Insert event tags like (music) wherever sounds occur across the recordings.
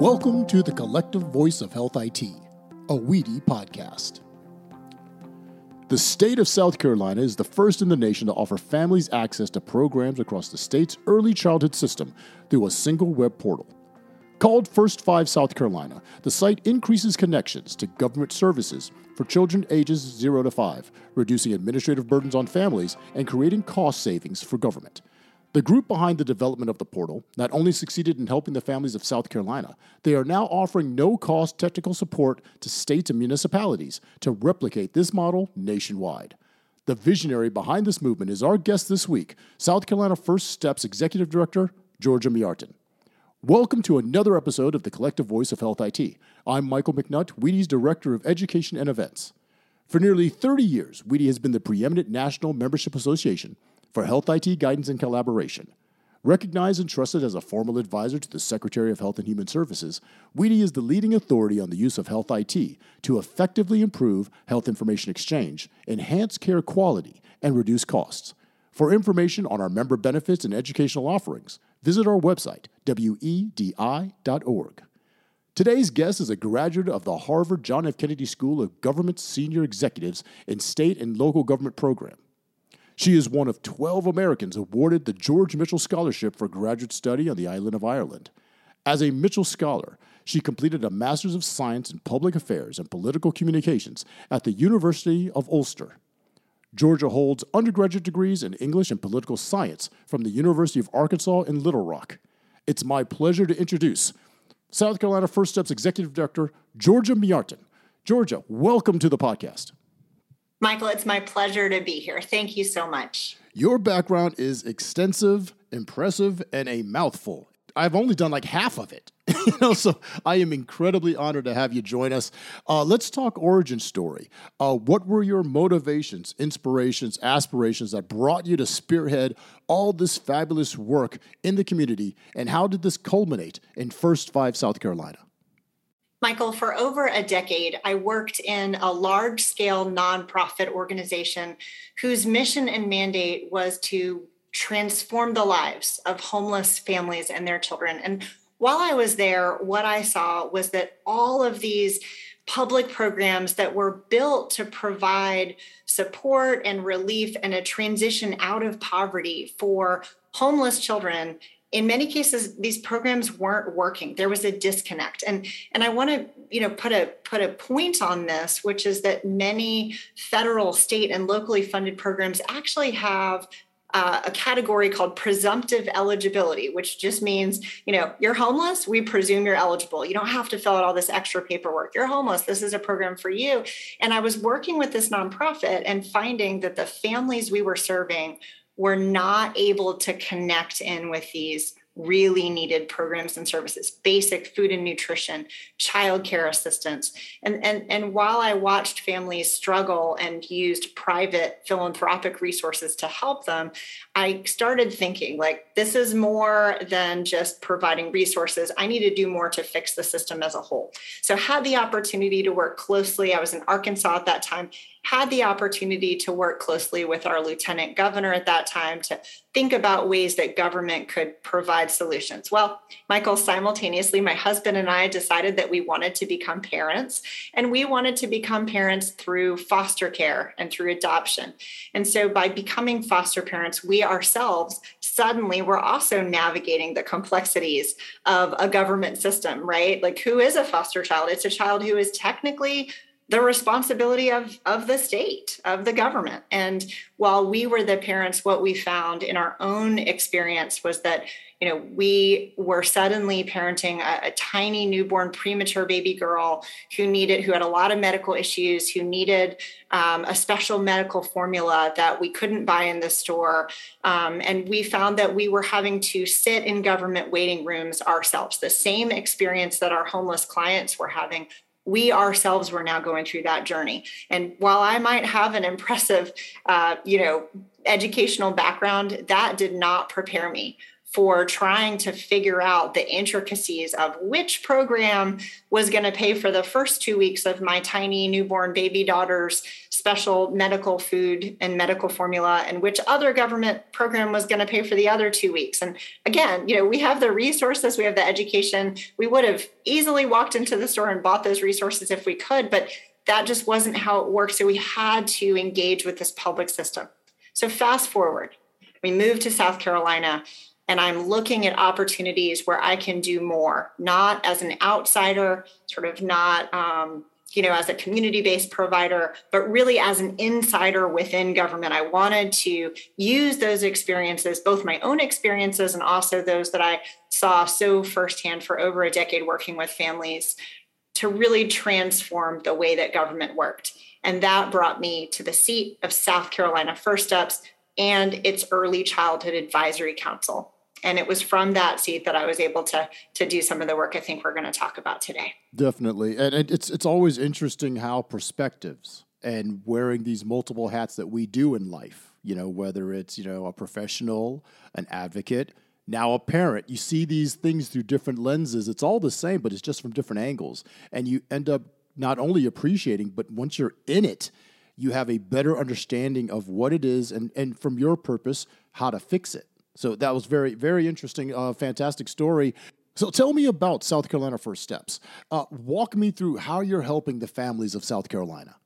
Welcome to the Collective Voice of Health IT, a WEDI podcast. The state of South Carolina is the first in the nation to offer families access to programs across the state's early childhood system through a single web portal. Called First Five South Carolina, the site increases connections to government services for children ages 0 to 5, reducing administrative burdens on families and creating cost savings for government. The group behind the development of the portal not only succeeded in helping the families of South Carolina, they are now offering no cost technical support to states and municipalities to replicate this model nationwide. The visionary behind this movement is our guest this week, South Carolina First Steps Executive Director, Georgia Mjartan. Welcome to another episode of the Collective Voice of Health IT. I'm Michael McNutt, WEDI's Director of Education and Events. For nearly 30 years, WEDI has been the preeminent national membership association for health IT guidance and collaboration. Recognized and trusted as a formal advisor to the Secretary of Health and Human Services, WEDI is the leading authority on the use of health IT to effectively improve health information exchange, enhance care quality, and reduce costs. For information on our member benefits and educational offerings, visit our website, wedi.org. Today's guest is a graduate of the Harvard John F. Kennedy School of Government Senior Executives in State and Local Government Program. She is one of 12 Americans awarded the George Mitchell Scholarship for graduate study on the island of Ireland. As a Mitchell Scholar, she completed a Master's of Science in Public Affairs and Political Communications at the University of Ulster. Georgia holds undergraduate degrees in English and Political Science from the University of Arkansas in Little Rock. It's my pleasure to introduce South Carolina First Steps Executive Director, Georgia Mjartan. Georgia, welcome to the podcast. Michael, it's my pleasure to be here. Thank you so much. Your background is extensive, impressive, and a mouthful. I've only done like half of it. (laughs) you know, so I am incredibly honored to have you join us. Uh, let's talk origin story. Uh, what were your motivations, inspirations, aspirations that brought you to spearhead all this fabulous work in the community, and how did this culminate in First Five South Carolina? Michael, for over a decade, I worked in a large scale nonprofit organization whose mission and mandate was to transform the lives of homeless families and their children. And while I was there, what I saw was that all of these public programs that were built to provide support and relief and a transition out of poverty for homeless children in many cases these programs weren't working there was a disconnect and and i want to you know put a put a point on this which is that many federal state and locally funded programs actually have uh, a category called presumptive eligibility, which just means, you know, you're homeless, we presume you're eligible. You don't have to fill out all this extra paperwork. You're homeless, this is a program for you. And I was working with this nonprofit and finding that the families we were serving were not able to connect in with these really needed programs and services basic food and nutrition child care assistance. And, and and while i watched families struggle and used private philanthropic resources to help them i started thinking like this is more than just providing resources. I need to do more to fix the system as a whole. So had the opportunity to work closely. I was in arkansas at that time had the opportunity to work closely with our lieutenant governor at that time to think about ways that government could provide solutions. Well, Michael, simultaneously, my husband and I decided that we wanted to become parents, and we wanted to become parents through foster care and through adoption. And so, by becoming foster parents, we ourselves suddenly were also navigating the complexities of a government system, right? Like, who is a foster child? It's a child who is technically the responsibility of of the state of the government. And while we were the parents what we found in our own experience was that you know we were suddenly parenting a, a, tiny newborn premature baby girl who needed who had a lot of medical issues who needed um, a special medical formula that we couldn't buy in the store. Um, and we found that we were having to sit in government waiting rooms ourselves the same experience that our homeless clients were having we ourselves were now going through that journey. And while i might have an impressive uh, you know educational background that did not prepare me for trying to figure out the intricacies of which program was going to pay for the first two weeks of my tiny newborn baby daughter's special medical food and medical formula and which other government program was going to pay for the other two weeks. And again you know we have the resources we have the education. We would have easily walked into the store and bought those resources if we could but that just wasn't how it worked. So we had to engage with this public system. So fast forward we moved to south carolina and I'm looking at opportunities where I can do more, not as an outsider, sort of not, um, you know, as a community based provider, but really as an insider within government. I wanted to use those experiences, both my own experiences and also those that I saw so firsthand for over a decade working with families to really transform the way that government worked. And that brought me to the seat of South Carolina First Steps and its Early Childhood Advisory Council and it was from that seat that I was able to to do some of the work I think we're going to talk about today. Definitely, and it's it's always interesting how perspectives and wearing these multiple hats that we do in life. You know, whether it's you know a professional, an advocate, now a parent. You see these things through different lenses. It's all the same, but it's just from different angles, and you end up not only appreciating, but once you're in it, you have a better understanding of what it is, and and from your purpose, how to fix it. So that was very, very interesting, uh, fantastic story. So tell me about South Carolina First Steps. Uh, walk me through how you're helping the families of South Carolina.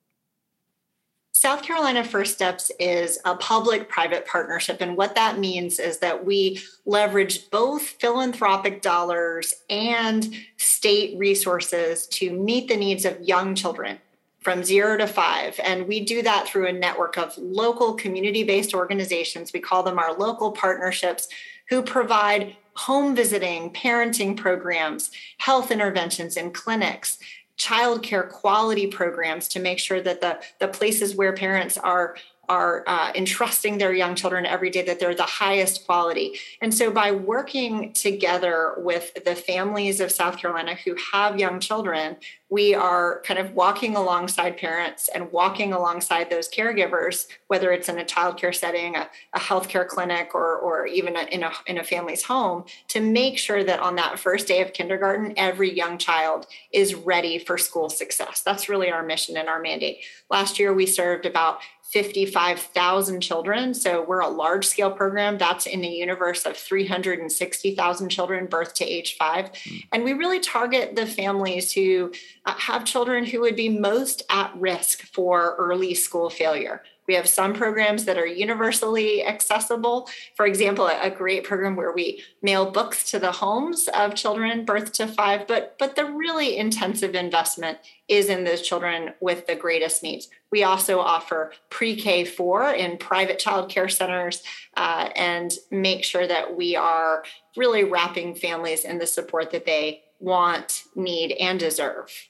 South Carolina First Steps is a public private partnership. And what that means is that we leverage both philanthropic dollars and state resources to meet the needs of young children from zero to five. And we do that through a network of local community based organizations. We call them our local partnerships who provide home visiting, parenting programs, health interventions in clinics, childcare quality programs to make sure that the, the places where parents are are uh, entrusting their young children every day that they're the highest quality. And so, by working together with the families of South Carolina who have young children, we are kind of walking alongside parents and walking alongside those caregivers, whether it's in a childcare setting, a, a healthcare clinic, or, or even in a, in a family's home, to make sure that on that first day of kindergarten, every young child is ready for school success. That's really our mission and our mandate. Last year, we served about 55,000 children. So we're a large scale program. That's in the universe of 360,000 children birth to age five. Mm. And we really target the families who uh, have children who would be most at risk for early school failure. We have some programs that are universally accessible. For example, a great program where we mail books to the homes of children birth to five, but, but the really intensive investment is in those children with the greatest needs. We also offer pre K 4 in private child care centers uh, and make sure that we are really wrapping families in the support that they want, need, and deserve.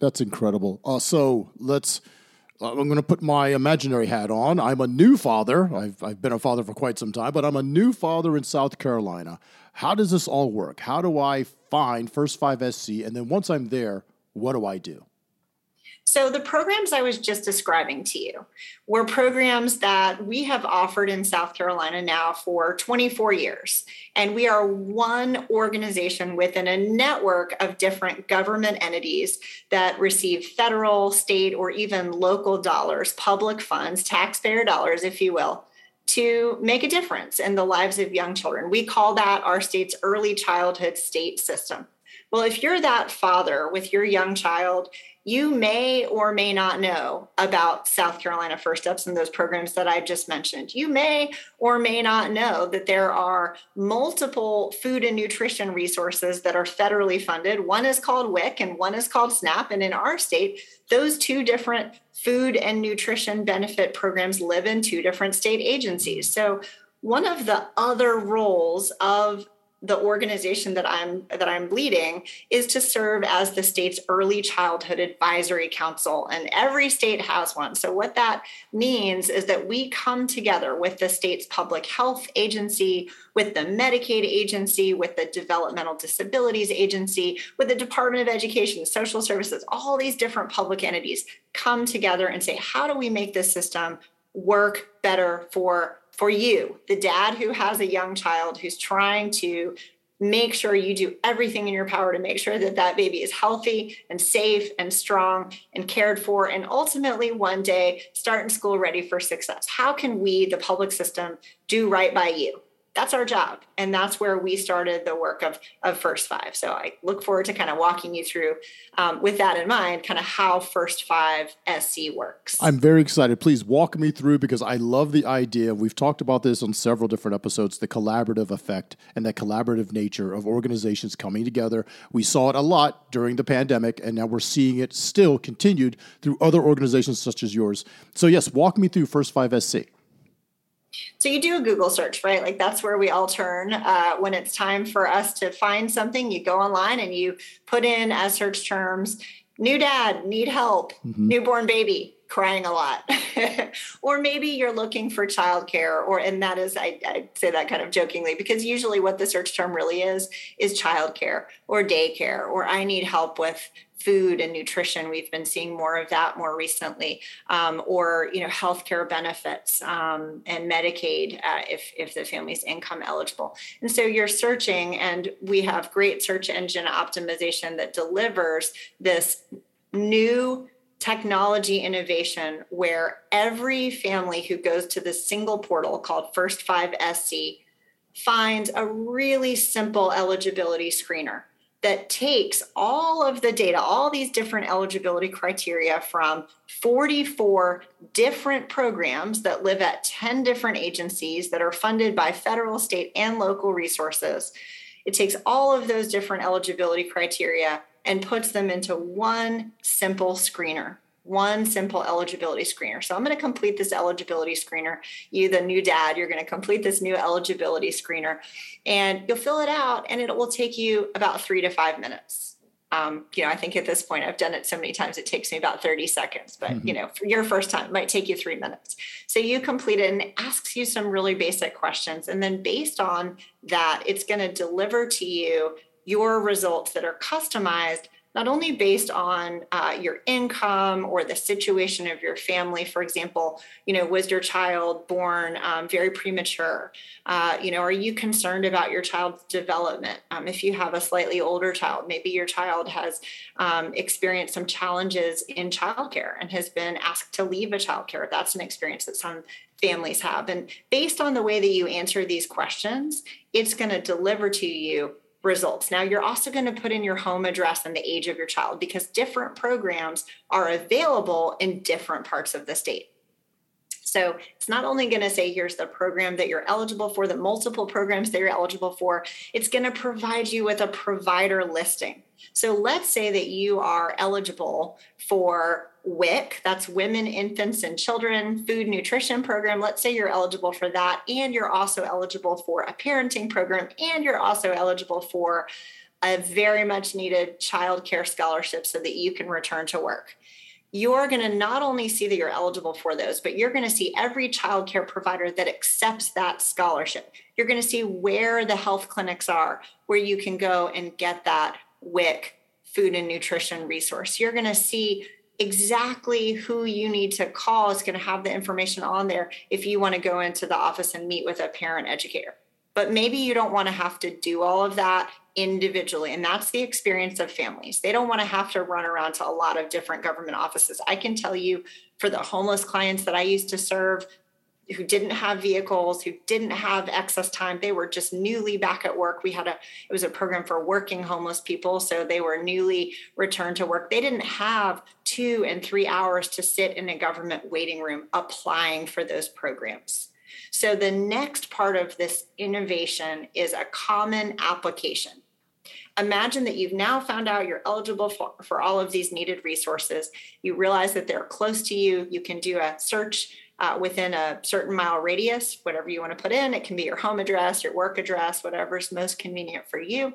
That's incredible. Uh, let's I'm going to put my imaginary hat on. I'm a new father. I've, I've been a father for quite some time, but I'm a new father in South Carolina. How does this all work? How do I find First 5 SC? And then once I'm there, what do I do? So, the programs I was just describing to you were programs that we have offered in South Carolina now for 24 years. And we are one organization within a network of different government entities that receive federal, state, or even local dollars, public funds, taxpayer dollars, if you will, to make a difference in the lives of young children. We call that our state's early childhood state system. Well, if you're that father with your young child, you may or may not know about South Carolina First Steps and those programs that I just mentioned. You may or may not know that there are multiple food and nutrition resources that are federally funded. One is called WIC and one is called SNAP. And in our state, those two different food and nutrition benefit programs live in two different state agencies. So, one of the other roles of the organization that I'm that I'm leading is to serve as the state's early childhood advisory council and every state has one. So what that means is that we come together with the state's public health agency, with the Medicaid agency, with the developmental disabilities agency, with the Department of Education, Social Services, all these different public entities come together and say how do we make this system work better for for you, the dad who has a young child who's trying to make sure you do everything in your power to make sure that that baby is healthy and safe and strong and cared for and ultimately one day start in school ready for success. How can we the public system do right by you that's our job. And that's where we started the work of, of first five. So i look forward to kind of walking you through um, with that in mind kind of how first five sc works. I'm very excited. Please walk me through because i love the idea. We've talked about this on several different episodes the collaborative effect and the collaborative nature of organizations coming together. We saw it a lot during the pandemic and now we're seeing it still continued through other organizations such as yours. So yes walk me through first five sc so you do a Google search, right? Like that's where we all turn uh, when it's time for us to find something. You go online and you put in as search terms new dad, need help, mm-hmm. newborn baby, crying a lot. (laughs) or maybe you're looking for childcare, or and that is I, I say that kind of jokingly because usually what the search term really is is childcare or daycare, or I need help with food and nutrition. We've been seeing more of that more recently, um, or you know, healthcare benefits um, and Medicaid uh, if if the family's income eligible. And so you're searching, and we have great search engine optimization that delivers this new technology innovation where every family who goes to this single portal called First Five SC finds a really simple eligibility screener that takes all of the data, all these different eligibility criteria from 44 different programs that live at 10 different agencies that are funded by federal, state, and local resources. It takes all of those different eligibility criteria and puts them into one simple screener one simple eligibility screener. So I'm going to complete this eligibility screener. You, the new dad, you're going to complete this new eligibility screener and you'll fill it out and it will take you about three to five minutes. Um, you know, I think at this point I've done it so many times it takes me about 30 seconds, but mm-hmm. you know, for your first time it might take you three minutes. So you complete it and it asks you some really basic questions. And then based on that, it's going to deliver to you your results that are customized not only based on uh, your income or the situation of your family. For example, you know, was your child born um, very premature? Uh, you know, are you concerned about your child's development? Um, if you have a slightly older child, maybe your child has um, experienced some challenges in childcare and has been asked to leave a childcare. That's an experience that some families have. And based on the way that you answer these questions, it's going to deliver to you results. Now, you're also going to put in your home address and the age of your child because different programs are available in different parts of the state. So it's not only going to say here's the program that you're eligible for, the multiple programs that you're eligible for, it's going to provide you with a provider listing. So let's say that you are eligible for WIC, that's Women, Infants, and Children Food Nutrition Program. Let's say you're eligible for that, and you're also eligible for a parenting program, and you're also eligible for a very much needed child care scholarship so that you can return to work. You're going to not only see that you're eligible for those, but you're going to see every childcare provider that accepts that scholarship. You're going to see where the health clinics are, where you can go and get that WIC food and nutrition resource. You're going to see exactly who you need to call is going to have the information on there if you want to go into the office and meet with a parent educator. But maybe you don't want to have to do all of that individually. And that's the experience of families. They don't want to have to run around to a lot of different government offices. I can tell you for the homeless clients that I used to serve, who didn't have vehicles, who didn't have excess time. They were just newly back at work. We had a it was a program for working homeless people, so they were newly returned to work. They didn't have 2 and 3 hours to sit in a government waiting room applying for those programs. So the next part of this innovation is a common application. Imagine that you've now found out you're eligible for, for all of these needed resources. You realize that they're close to you. You can do a search uh, within a certain mile radius, whatever you want to put in. It can be your home address, your work address, whatever's most convenient for you.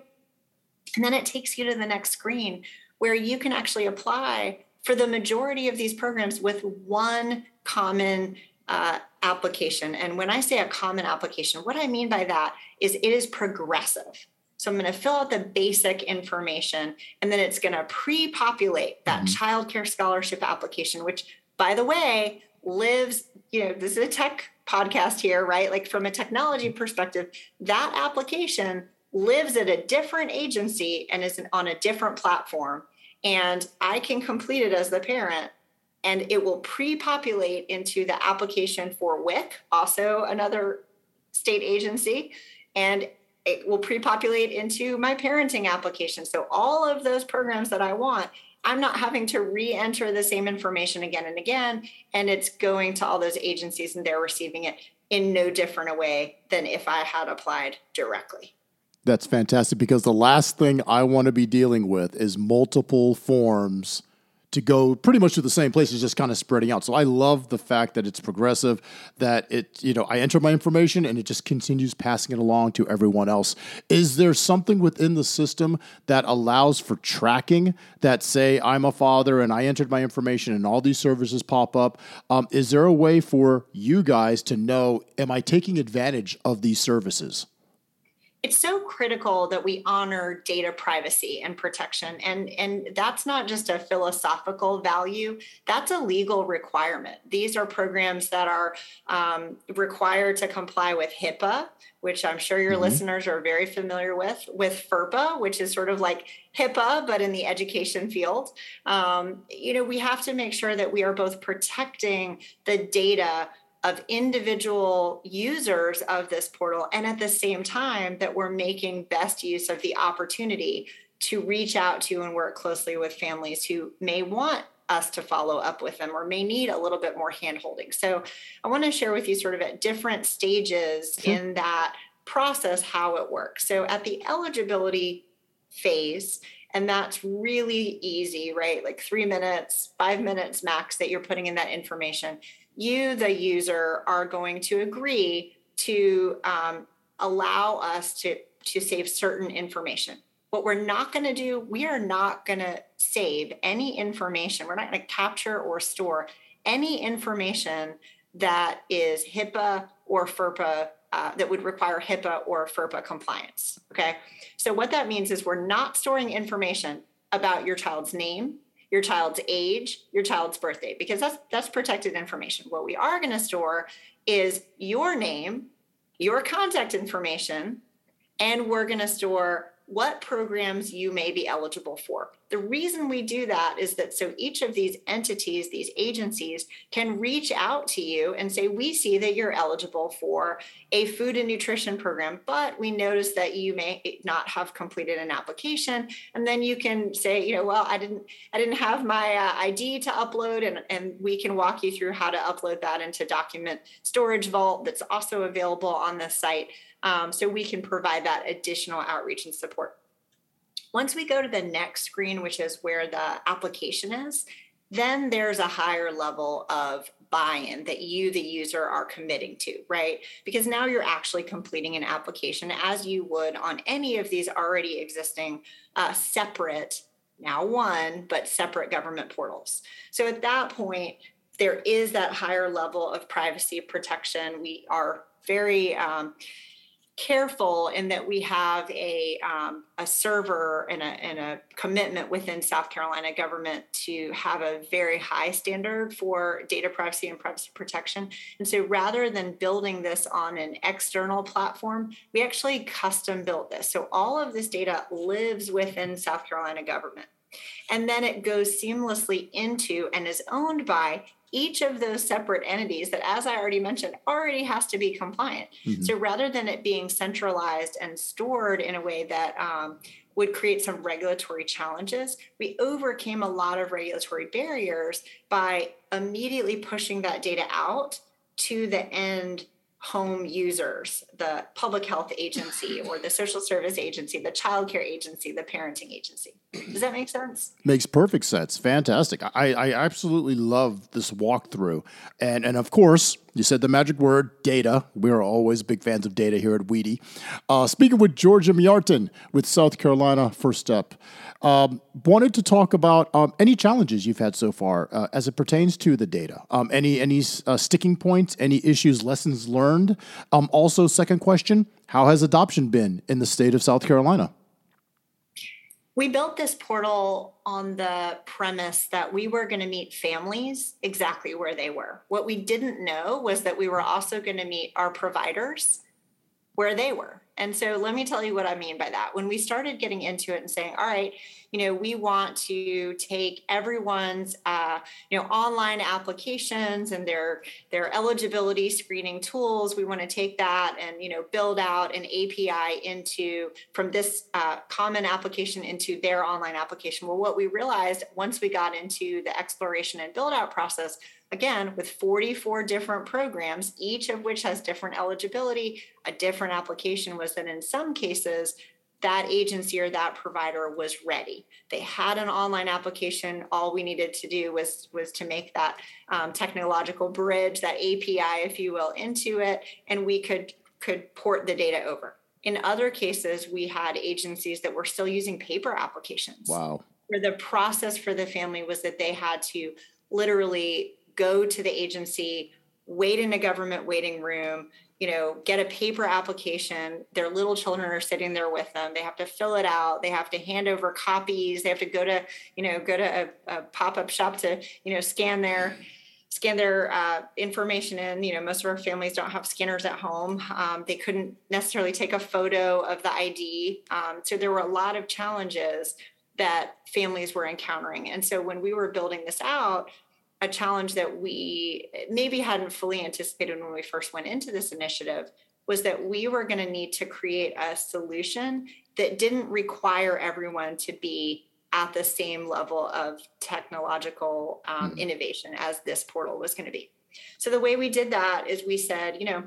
And then it takes you to the next screen where you can actually apply for the majority of these programs with one common uh, application. And when I say a common application, what I mean by that is it is progressive. So I'm going to fill out the basic information and then it's going to pre populate that mm-hmm. childcare scholarship application, which, by the way, lives, you know, this is a tech podcast here, right? Like from a technology perspective, that application lives at a different agency and is on a different platform. And I can complete it as the parent and it will pre-populate into the application for WIC, also another state agency, and it will pre-populate into my parenting application. So all of those programs that I want, I'm not having to re-enter the same information again and again, and it's going to all those agencies and they're receiving it in no different a way than if I had applied directly. That's fantastic because the last thing I want to be dealing with is multiple forms to go pretty much to the same place. It's just kind of spreading out. So I love the fact that it's progressive, that it, you know, I enter my information and it just continues passing it along to everyone else. Is there something within the system that allows for tracking that say I'm a father and I entered my information and all these services pop up? Um, is there a way for you guys to know, am I taking advantage of these services? It's so critical that we honor data privacy and protection. And and that's not just a philosophical value that's a legal requirement. These are programs that are um, required to comply with hipaa which i'm sure your mm-hmm. listeners are very familiar with with ferpa which is sort of like hipaa but in the education field. Um, you know we have to make sure that we are both protecting the data of individual users of this portal and at the same time that we're making best use of the opportunity to reach out to and work closely with families who may want us to follow up with them or may need a little bit more handholding. So I want to share with you sort of at different stages sure. in that process how it works. So at the eligibility phase, and that's really easy, right? Like three minutes, five minutes max that you're putting in that information you, the user, are going to agree to um, allow us to, to save certain information. What we're not going to do, we are not going to save any information. We're not going to capture or store any information that is HIPAA or FERPA uh, that would require HIPAA or FERPA compliance. Okay. So, what that means is we're not storing information about your child's name, your child's age, your child's birthday, because that's that's protected information. What we are going to store is your name, your contact information, and we're going to store what programs you may be eligible for. The reason we do that is that so each of these entities, these agencies, can reach out to you and say, We see that you're eligible for a food and nutrition program, but we notice that you may not have completed an application. And then you can say, you know, well, I didn't, I didn't have my uh, ID to upload, and, and we can walk you through how to upload that into document storage vault that's also available on the site. Um, so we can provide that additional outreach and support. Once we go to the next screen, which is where the application is, then there's a higher level of buy-in that you the user are committing to right? Because now you're actually completing an application as you would on any of these already existing uh, separate now one but separate government portals. So at that point there is that higher level of privacy protection. We are very um, careful in that we have a, um, a server and a, and a commitment within South Carolina government to have a very high standard for data privacy and privacy protection. And so rather than building this on an external platform, we actually custom built this. So all of this data lives within South Carolina government. And then it goes seamlessly into and is owned by each of those separate entities that, as I already mentioned, already has to be compliant. Mm-hmm. So rather than it being centralized and stored in a way that um, would create some regulatory challenges, we overcame a lot of regulatory barriers by immediately pushing that data out to the end home users, the public health agency or the social service agency, the child care agency, the parenting agency. Does that make sense? Makes perfect sense. Fantastic. I, I absolutely love this walkthrough. And and of course, you said the magic word, data. We're always big fans of data here at WEDI. Uh, speaking with Georgia Mjartan with South Carolina First Step. Um, wanted to talk about um, any challenges you've had so far uh, as it pertains to the data. Um, any any uh, sticking points, any issues, lessons learned. Um, also, second question: How has adoption been in the state of South Carolina? We built this portal on the premise that we were going to meet families exactly where they were. What we didn't know was that we were also going to meet our providers where they were. And so let me tell you what I mean by that. When we started getting into it and saying, all right, you know, we want to take everyone's, uh, you know, online applications and their their eligibility screening tools. We want to take that and you know build out an API into from this uh, common application into their online application. Well, what we realized once we got into the exploration and build out process again with 44 different programs each of which has different eligibility a different application was that in some cases that agency or that provider was ready. They had an online application. All we needed to do was was to make that um, technological bridge that api if you will into it and we could could port the data over. In other cases we had agencies that were still using paper applications. Wow. Where the process for the family was that they had to literally go to the agency, wait in a government waiting room, you know, get a paper application. Their little children are sitting there with them. They have to fill it out. They have to hand over copies. They have to go to, you know, go to a, a pop-up shop to, you know, scan their scan their uh, information in. You know, most of our families don't have scanners at home. Um, they couldn't necessarily take a photo of the ID. Um, so there were a lot of challenges that families were encountering. And so when we were building this out, a challenge that we maybe hadn't fully anticipated when we first went into this initiative was that we were going to need to create a solution that didn't require everyone to be at the same level of technological um, mm-hmm. innovation as this portal was going to be. So the way we did that is we said, you know,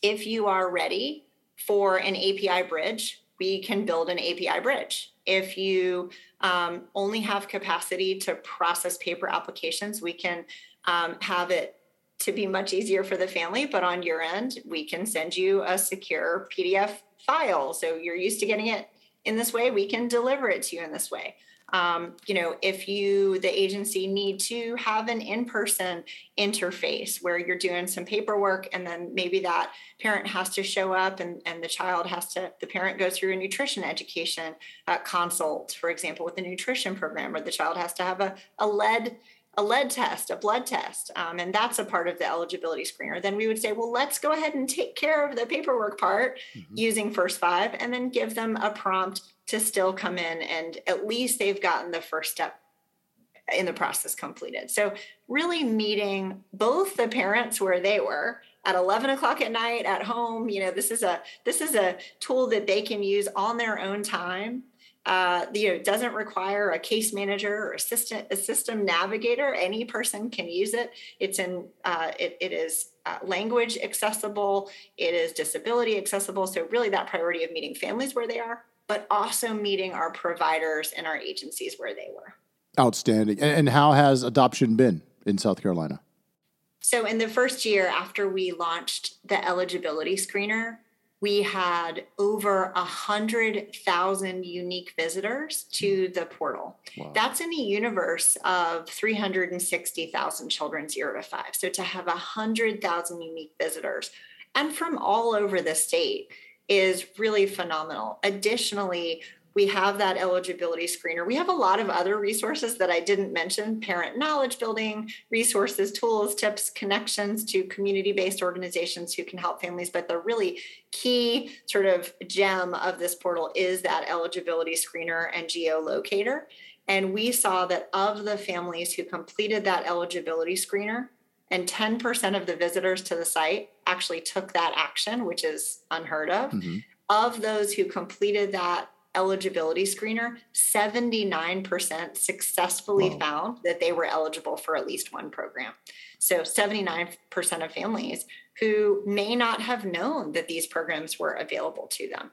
if you are ready for an API bridge, we can build an API bridge. If you um, only have capacity to process paper applications, we can um, have it to be much easier for the family. But on your end, we can send you a secure PDF file. So you're used to getting it in this way, we can deliver it to you in this way. Um, you know, if you, the agency, need to have an in person interface where you're doing some paperwork and then maybe that parent has to show up and, and the child has to, the parent goes through a nutrition education uh, consult, for example, with the nutrition program, or the child has to have a, a lead a lead test, a blood test, um, and that's a part of the eligibility screener, then we would say, well, let's go ahead and take care of the paperwork part mm-hmm. using First Five and then give them a prompt to still come in and at least they've gotten the first step in the process completed. So, really meeting both the parents where they were at 11 o'clock at night at home you know this is a this is a tool that they can use on their own time uh, you know, doesn't require a case manager or assistant, a system navigator. Any person can use it. It's in, uh, it, it is uh, language accessible. It is disability accessible. So really that priority of meeting families where they are, but also meeting our providers and our agencies where they were. Outstanding. And, how has adoption been in South Carolina? So in the first year after we launched the eligibility screener, we had over a hundred thousand unique visitors to the portal. Wow. That's in a universe of 360,000 children zero to five. So to have a hundred thousand unique visitors and from all over the state is really phenomenal. Additionally, we have that eligibility screener. We have a lot of other resources that I didn't mention parent knowledge building resources, tools, tips, connections to community based organizations who can help families. But the really key sort of gem of this portal is that eligibility screener and geolocator. And we saw that of the families who completed that eligibility screener, and 10% of the visitors to the site actually took that action, which is unheard of. Mm-hmm. Of those who completed that eligibility screener, 79% successfully wow. found that they were eligible for at least one program. So 79% of families who may not have known that these programs were available to them.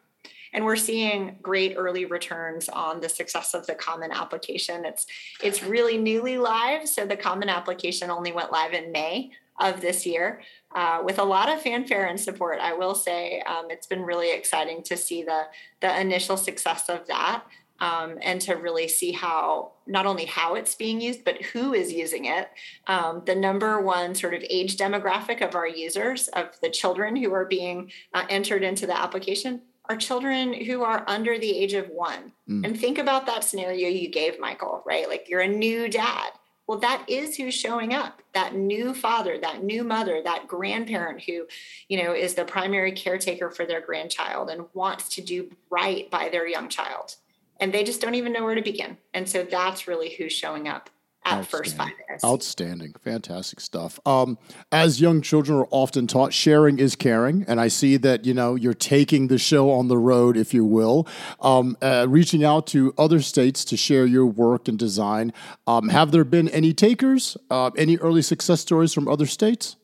And we're seeing great early returns on the success of the common application. It's it's really newly live. So the common application only went live in May of this year uh, with a lot of fanfare and support. I will say um, it's been really exciting to see the the initial success of that. Um, and to really see how not only how it's being used but who is using it um, the number one sort of age demographic of our users of the children who are being uh, entered into the application are children who are under the age of one. Mm. And think about that scenario you gave, Michael, right? Like you're a new dad. Well, that is who's showing up that new father, that new mother, that grandparent who, you know, is the primary caretaker for their grandchild and wants to do right by their young child. And they just don't even know where to begin. And so that's really who's showing up at first five years. Outstanding. Fantastic stuff. Um, as young children are often taught, sharing is caring. And I see that, you know, you're taking the show on the road, if you will, um, uh, reaching out to other states to share your work and design. Um, have there been any takers, uh, any early success stories from other states?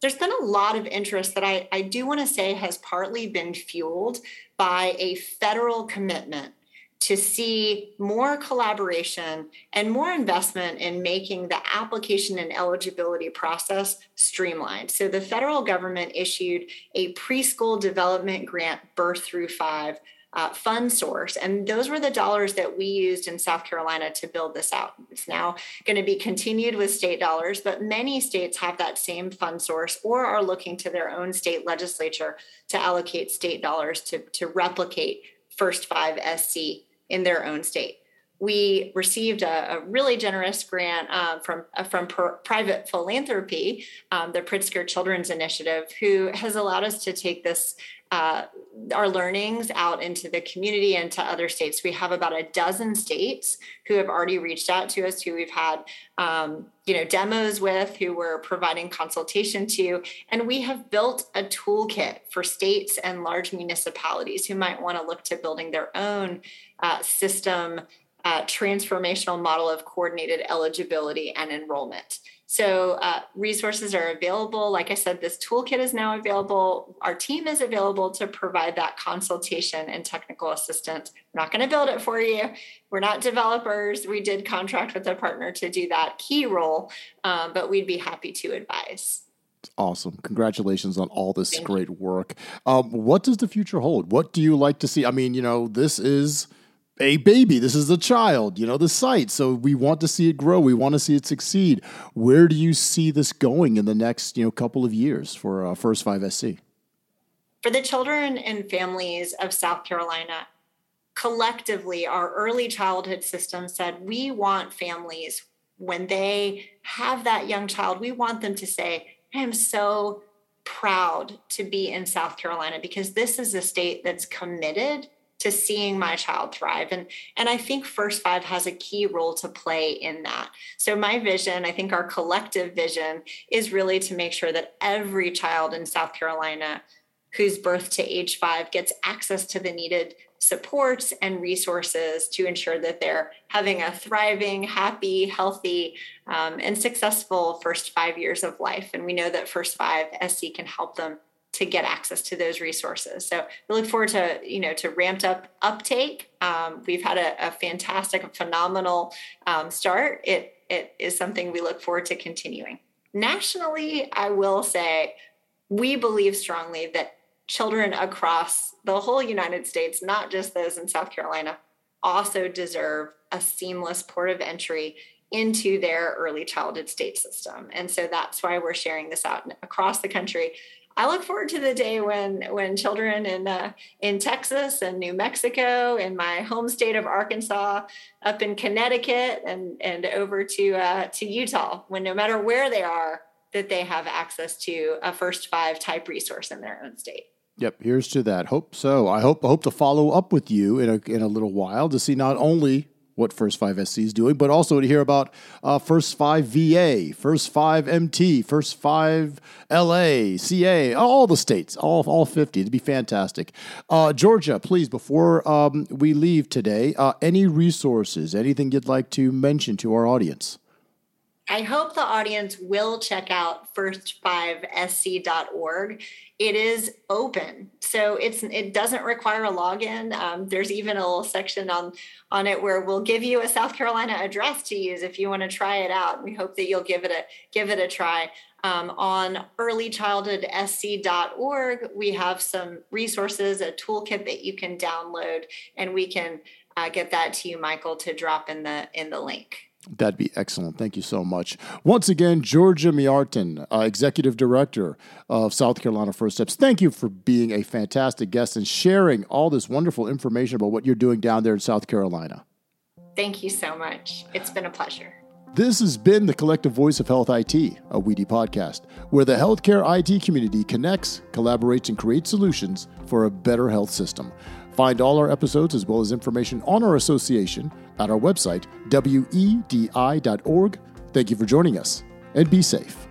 There's been a lot of interest that I, I do want to say has partly been fueled by a federal commitment to see more collaboration and more investment in making the application and eligibility process streamlined. So, the federal government issued a preschool development grant, birth through five. Uh, fund source. And those were the dollars that we used in South Carolina to build this out. It's now going to be continued with state dollars, but many states have that same fund source or are looking to their own state legislature to allocate state dollars to, to replicate First Five SC in their own state. We received a, a really generous grant uh, from uh, from per, private philanthropy, um, the Pritzker Children's Initiative, who has allowed us to take this uh, our learnings out into the community and to other states. We have about a dozen states who have already reached out to us, who we've had um, you know demos with, who we're providing consultation to, and we have built a toolkit for states and large municipalities who might want to look to building their own uh, system uh, transformational model of coordinated eligibility and enrollment. So uh, resources are available. Like I said, this toolkit is now available. Our team is available to provide that consultation and technical assistance. We're not going to build it for you. We're not developers. We did contract with a partner to do that key role, um, but we'd be happy to advise. Awesome. Congratulations on all this Thank great work. Um, what does the future hold? What do you like to see? I mean, you know, this is a baby. This is a child, you know, the site. So we want to see it grow. We want to see it succeed. Where do you see this going in the next, you know, couple of years for uh, First Five SC? For the children and families of South Carolina, collectively, our early childhood system said we want families when they have that young child, we want them to say, I am so proud to be in South Carolina because this is a state that's committed to seeing my child thrive and and i think first five has a key role to play in that so my vision i think our collective vision is really to make sure that every child in south carolina who's birth to age five gets access to the needed supports and resources to ensure that they're having a thriving, happy, healthy, um, and successful first five years of life. And we know that First Five SC can help them to get access to those resources. So we look forward to you know to ramped up uptake. Um, we've had a, a fantastic, phenomenal um, start. It it is something we look forward to continuing. Nationally, I will say we believe strongly that children across the whole United States, not just those in South Carolina, also deserve a seamless port of entry into their early childhood state system. And so that's why we're sharing this out across the country I look forward to the day when when children in uh, in Texas and New Mexico, in my home state of Arkansas, up in Connecticut, and and over to uh, to Utah, when no matter where they are, that they have access to a first five type resource in their own state. Yep, here's to that. Hope so. I hope I hope to follow up with you in a in a little while to see not only what First Five SC is doing, but also to hear about uh, First Five VA, First Five MT, First Five LA, CA, all the states, all, all 50. It'd be fantastic. Uh, Georgia, please, before um, we leave today, uh, any resources, anything you'd like to mention to our audience? I hope the audience will check out first5sc.org. It is open, so it's it doesn't require a login. Um, there's even a little section on on it where we'll give you a South Carolina address to use if you want to try it out. We hope that you'll give it a give it a try. Um, on earlychildhoodsc.org, we have some resources, a toolkit that you can download, and we can uh, get that to you, Michael, to drop in the in the link. That'd be excellent. Thank you so much. Once again, Georgia Mjartan, uh, Executive Director of South Carolina First Steps, thank you for being a fantastic guest and sharing all this wonderful information about what you're doing down there in South Carolina. Thank you so much. It's been a pleasure. This has been the Collective Voice of Health IT, a WEDI podcast, where the healthcare IT community connects, collaborates, and creates solutions for a better health system. Find all our episodes as well as information on our association at our website, wedi.org. Thank you for joining us, and be safe.